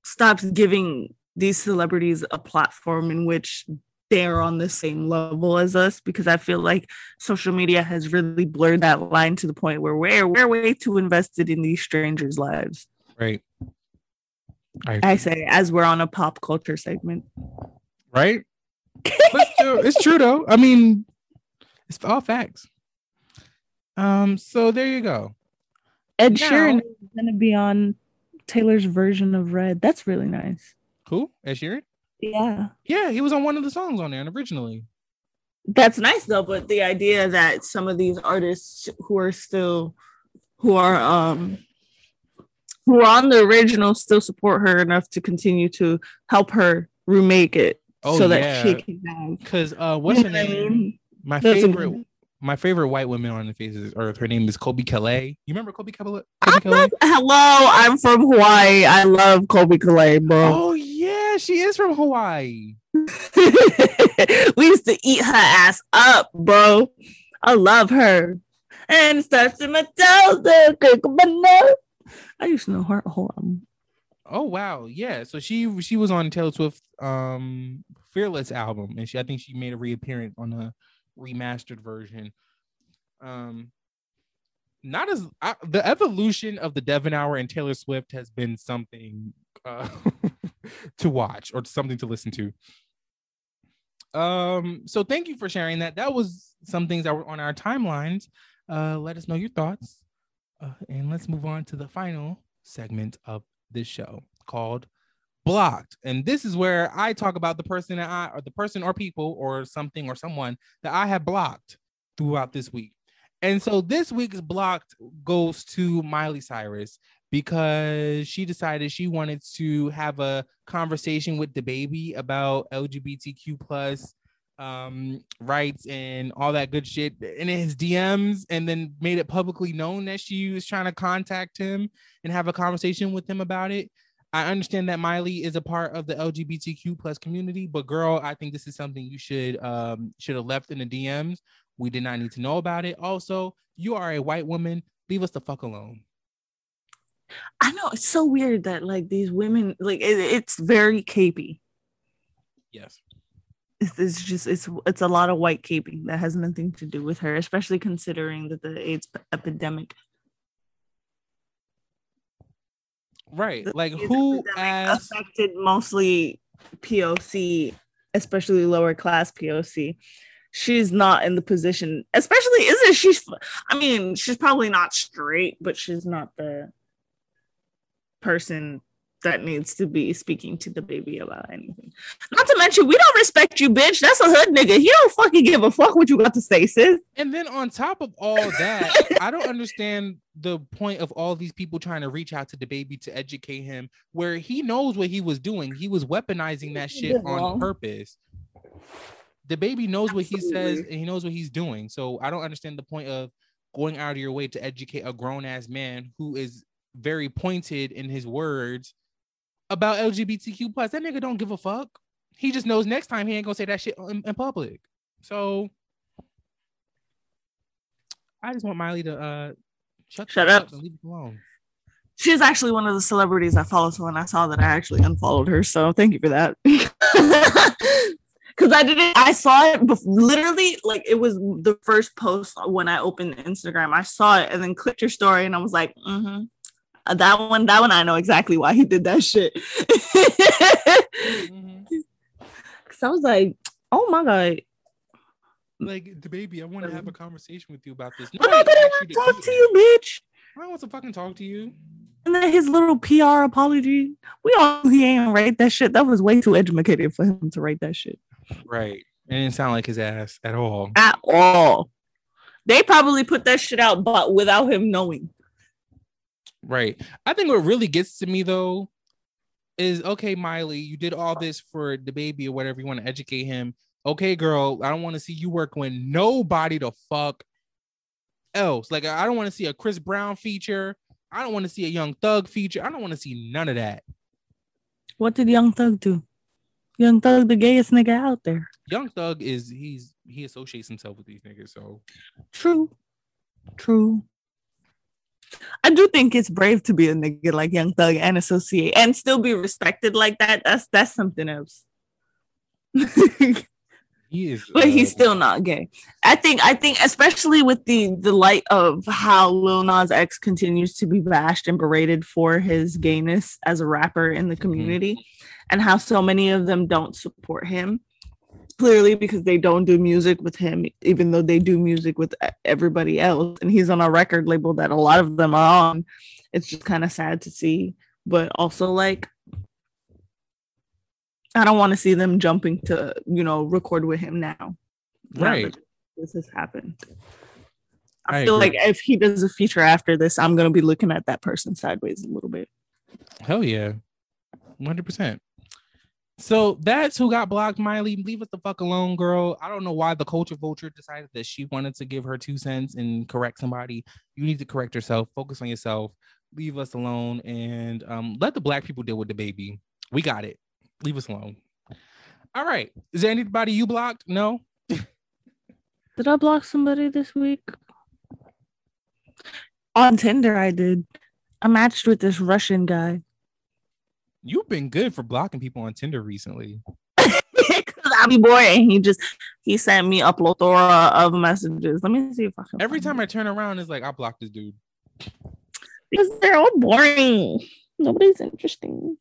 stops giving these celebrities a platform in which they're on the same level as us because I feel like social media has really blurred that line to the point where we're we're way too invested in these strangers' lives. Right. I, I say as we're on a pop culture segment. right? It's true though. I mean, it's all facts. Um, so there you go. Ed Now- Sheeran is gonna be on Taylor's version of Red. That's really nice. Who? Ed Sheeran? Yeah. Yeah, he was on one of the songs on there originally. That's nice though, but the idea that some of these artists who are still who are um who are on the original still support her enough to continue to help her remake it Oh, so that yeah. she can have Cause uh what's her You know what I name? My favorite amazing. my favorite white woman on the faces earth. her name is Colbie Caillat. You remember Colbie Caillat? Colbie Caillat? love, hello, I'm from Hawaii. I love Colbie Caillat, bro. Oh yeah, she is from Hawaii. [LAUGHS] we used to eat her ass up, bro. I love her. And starts in my toes. the crick of my. I used to know her whole album. Oh wow, yeah. So she she was on Taylor Swift um Fearless album, and she I think she made a reappearance on a remastered version. Um, not as I, the evolution of the Devin Hour and Taylor Swift has been something uh, [LAUGHS] to watch or something to listen to. Um, so thank you for sharing that. That was some things that were on our timelines. Uh, let us know your thoughts, uh, and let's move on to the final segment of this show called blocked and this is where i talk about the person that i or the person or people or something or someone that i have blocked throughout this week and so this week's blocked goes to miley cyrus because she decided she wanted to have a conversation with DaBaby about lgbtq plus um rights and all that good shit in his dms and then made it publicly known that she was trying to contact him and have a conversation with him about it. I understand that Miley is a part of the LGBTQ plus community, but girl, I think this is something you should um should have left in the DMs. We did not need to know about it. Also, you are a white woman. Leave us the fuck alone. I know it's so weird that like these women, like it, it's very capey. Yes. It's, it's just it's it's a lot of white caping that has nothing to do with her, especially considering that the AIDS epidemic. Right. Like who asked affected mostly POC, especially lower class POC. She's not in the position, especially isn't she? I mean, she's probably not straight, but she's not the person that needs to be speaking to DaBaby about anything. Not to mention, we don't respect you, bitch. That's a hood nigga. He don't fucking give a fuck what you got to say, sis. And then on top of all that, [LAUGHS] I don't understand the point of all these people trying to reach out to DaBaby to educate him, where he knows what he was doing. He was weaponizing that shit on purpose. DaBaby knows what he says and he knows what he's doing. So I don't understand the point of going out of your way to educate a grown ass man who is very pointed in his words about LGBTQ plus. That nigga don't give a fuck. He just knows next time he ain't gonna say that shit in, in public. So I just want Miley to uh shut, the Shut fuck up. and leave it alone. She's actually one of the celebrities I follow. So when I saw that, I actually unfollowed her. So thank you for that. [LAUGHS] Because I didn't, I saw it bef- literally like it was the first post when I opened Instagram. I saw it and then clicked your story, and I was like, mm-hmm. Uh, that one, that one, I know exactly why he did that shit. [LAUGHS] Because I was like, oh my god, Like DaBaby, I want to have a conversation with you about this. I'm not Nobody gonna asked to talk to you, bitch. I don't want to fucking talk to you. And then his little PR apology. We all he ain't write that shit. That was way too educated for him to write that shit. Right. It didn't sound like his ass at all. at all. They probably put that shit out, but without him knowing. Right. I think what really gets to me though is okay, Miley, you did all this for DaBaby or whatever you want to educate him. okay, girl, I don't want to see you work with nobody to fuck else. Like, I don't want to see a Chris Brown feature. I don't want to see a Young Thug feature. I don't want to see none of that. What did Young Thug do? Young Thug, the gayest nigga out there. Young Thug is he's he associates himself with these niggas. So True. True. I do think it's brave to be a nigga like Young Thug and associate and still be respected like that. That's that's something else. [LAUGHS] he is. but he's uh, still not gay. I think I think especially with the the light of how Lil Nas X continues to be bashed and berated for his gayness as a rapper in the community and how so many of them don't support him clearly because they don't do music with him even though they do music with everybody else and he's on a record label that a lot of them are on it's just kind of sad to see but also like I don't want to see them jumping to, you know, record with him now. Right. This has happened. I, I feel agree. like if he does a feature after this, I'm gonna be looking at that person sideways a little bit. Hell yeah. 100%. So that's who got blocked, Miley. Leave us the fuck alone, girl. I don't know why the culture vulture decided that she wanted to give her two cents and correct somebody. You need to correct yourself, focus on yourself, leave us alone, and um, let the black people deal with DaBaby. We got it. Leave us alone. All right. Is there anybody you blocked? No. [LAUGHS] Did I block somebody this week? On Tinder, I did. I matched with this Russian guy. You've been good for blocking people on Tinder recently. [LAUGHS] Cause I be bored and he just he sent me a plethora of messages. Let me see if I can Every time I turn around, it's like I blocked this dude. because they're all boring. Nobody's interesting.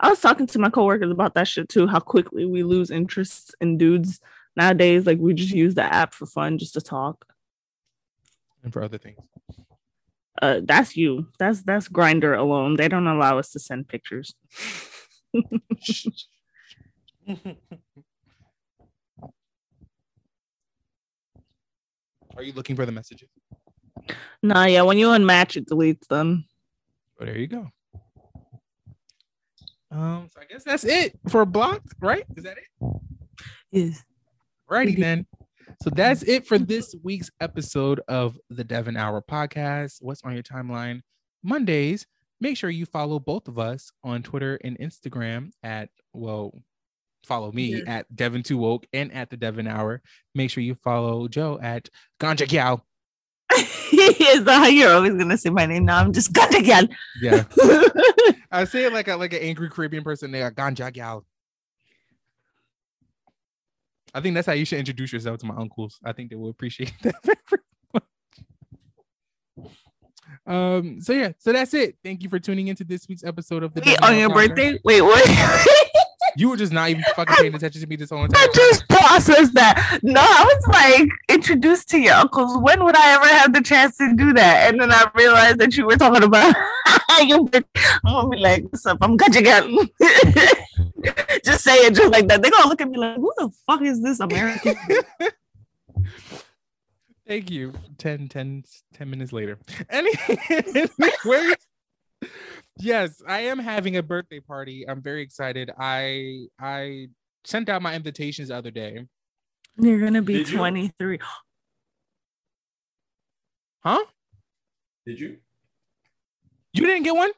I was talking to my coworkers about that shit too. How quickly we lose interest in dudes nowadays. Like we just use the app for fun, just to talk. And for other things. Uh, that's you. That's that's Grindr alone. They don't allow us to send pictures. Are you looking for the messages? Nah, yeah. When you unmatch, it deletes them. Oh, there you go. Um, so I guess that's it for blocked, right? Is that it? Yes. Righty then. So that's it for this week's episode of the Devin Hour podcast. What's on your timeline? Mondays. Make sure you follow both of us on Twitter and Instagram at well, follow me at Devin Two Woke and at the Devin Hour. Make sure you follow Jo at Ganja Gyal. [LAUGHS] Is that how you're always gonna say my name? Now I'm just gonna get. Yeah, [LAUGHS] I say it like a like an angry Caribbean person. They are Ganja Gyal. I think that's how you should introduce yourself to my uncles. I think they will appreciate [LAUGHS] that very much. Um. So yeah. So that's it. Thank you for tuning into this week's episode of the. Wait, on your birthday? Wait, what? [LAUGHS] You were just not even fucking paying attention to me this whole time. I time. just processed that. No, I was like introduced to your uncles. When would I ever have the chance to do that? And then I realized that you were talking about [LAUGHS] your birthday. I'm gonna be like, "What's up? I'm Gacha Gal." [LAUGHS] just say it just like that. They're gonna look at me like, "Who the fuck is this American?" [LAUGHS] Thank you. 10, 10, 10 minutes later. [LAUGHS] Anyway, yes, I am having a birthday party. I'm very excited. I I sent out my invitations the other day. You're gonna be Did you? 23. Huh? Did you? You didn't get one?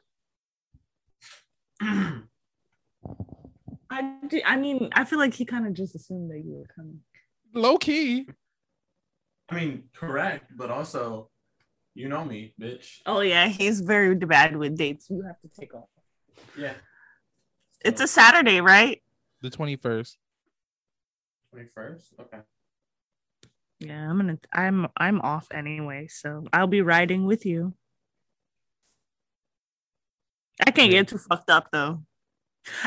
[CLEARS THROAT] I, do- I mean, I feel like he kind of just assumed that you were coming. Low key. I mean, correct, but also, you know me, bitch. Oh yeah, he's very bad with dates. You have to take off. Yeah. It's a Saturday, right? The 21st. twenty first. Okay. Yeah, I'm gonna. I'm I'm off anyway, so I'll be riding with you. I can't get too fucked up though,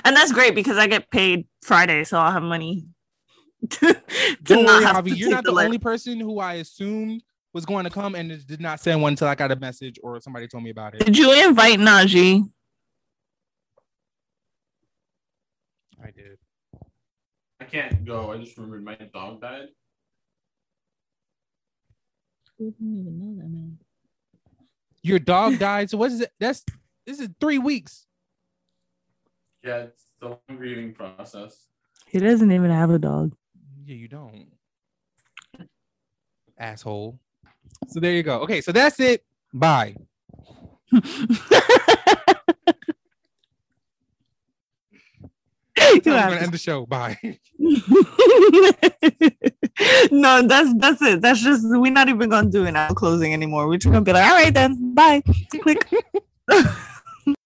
and that's great because I get paid Friday, so I'll have money. [LAUGHS] to Don't worry, Javi. to You're not the lift. only person who I assumed was going to come and did not send one until I got a message or somebody told me about it. Did you invite Najee? I did. I can't go. I just remembered my dog died. We didn't even know that man. Your dog died. So what is it? That's this is three weeks. Yeah, it's the long grieving process. He doesn't even have a dog. Yeah, you don't. Asshole. So there you go. Okay, so that's it. Bye. [LAUGHS] You I'm gonna to- end the show. Bye. [LAUGHS] no, that's that's it. That's just we're not even gonna do an out closing anymore. We're just gonna be like, all right then, bye. Click. [LAUGHS]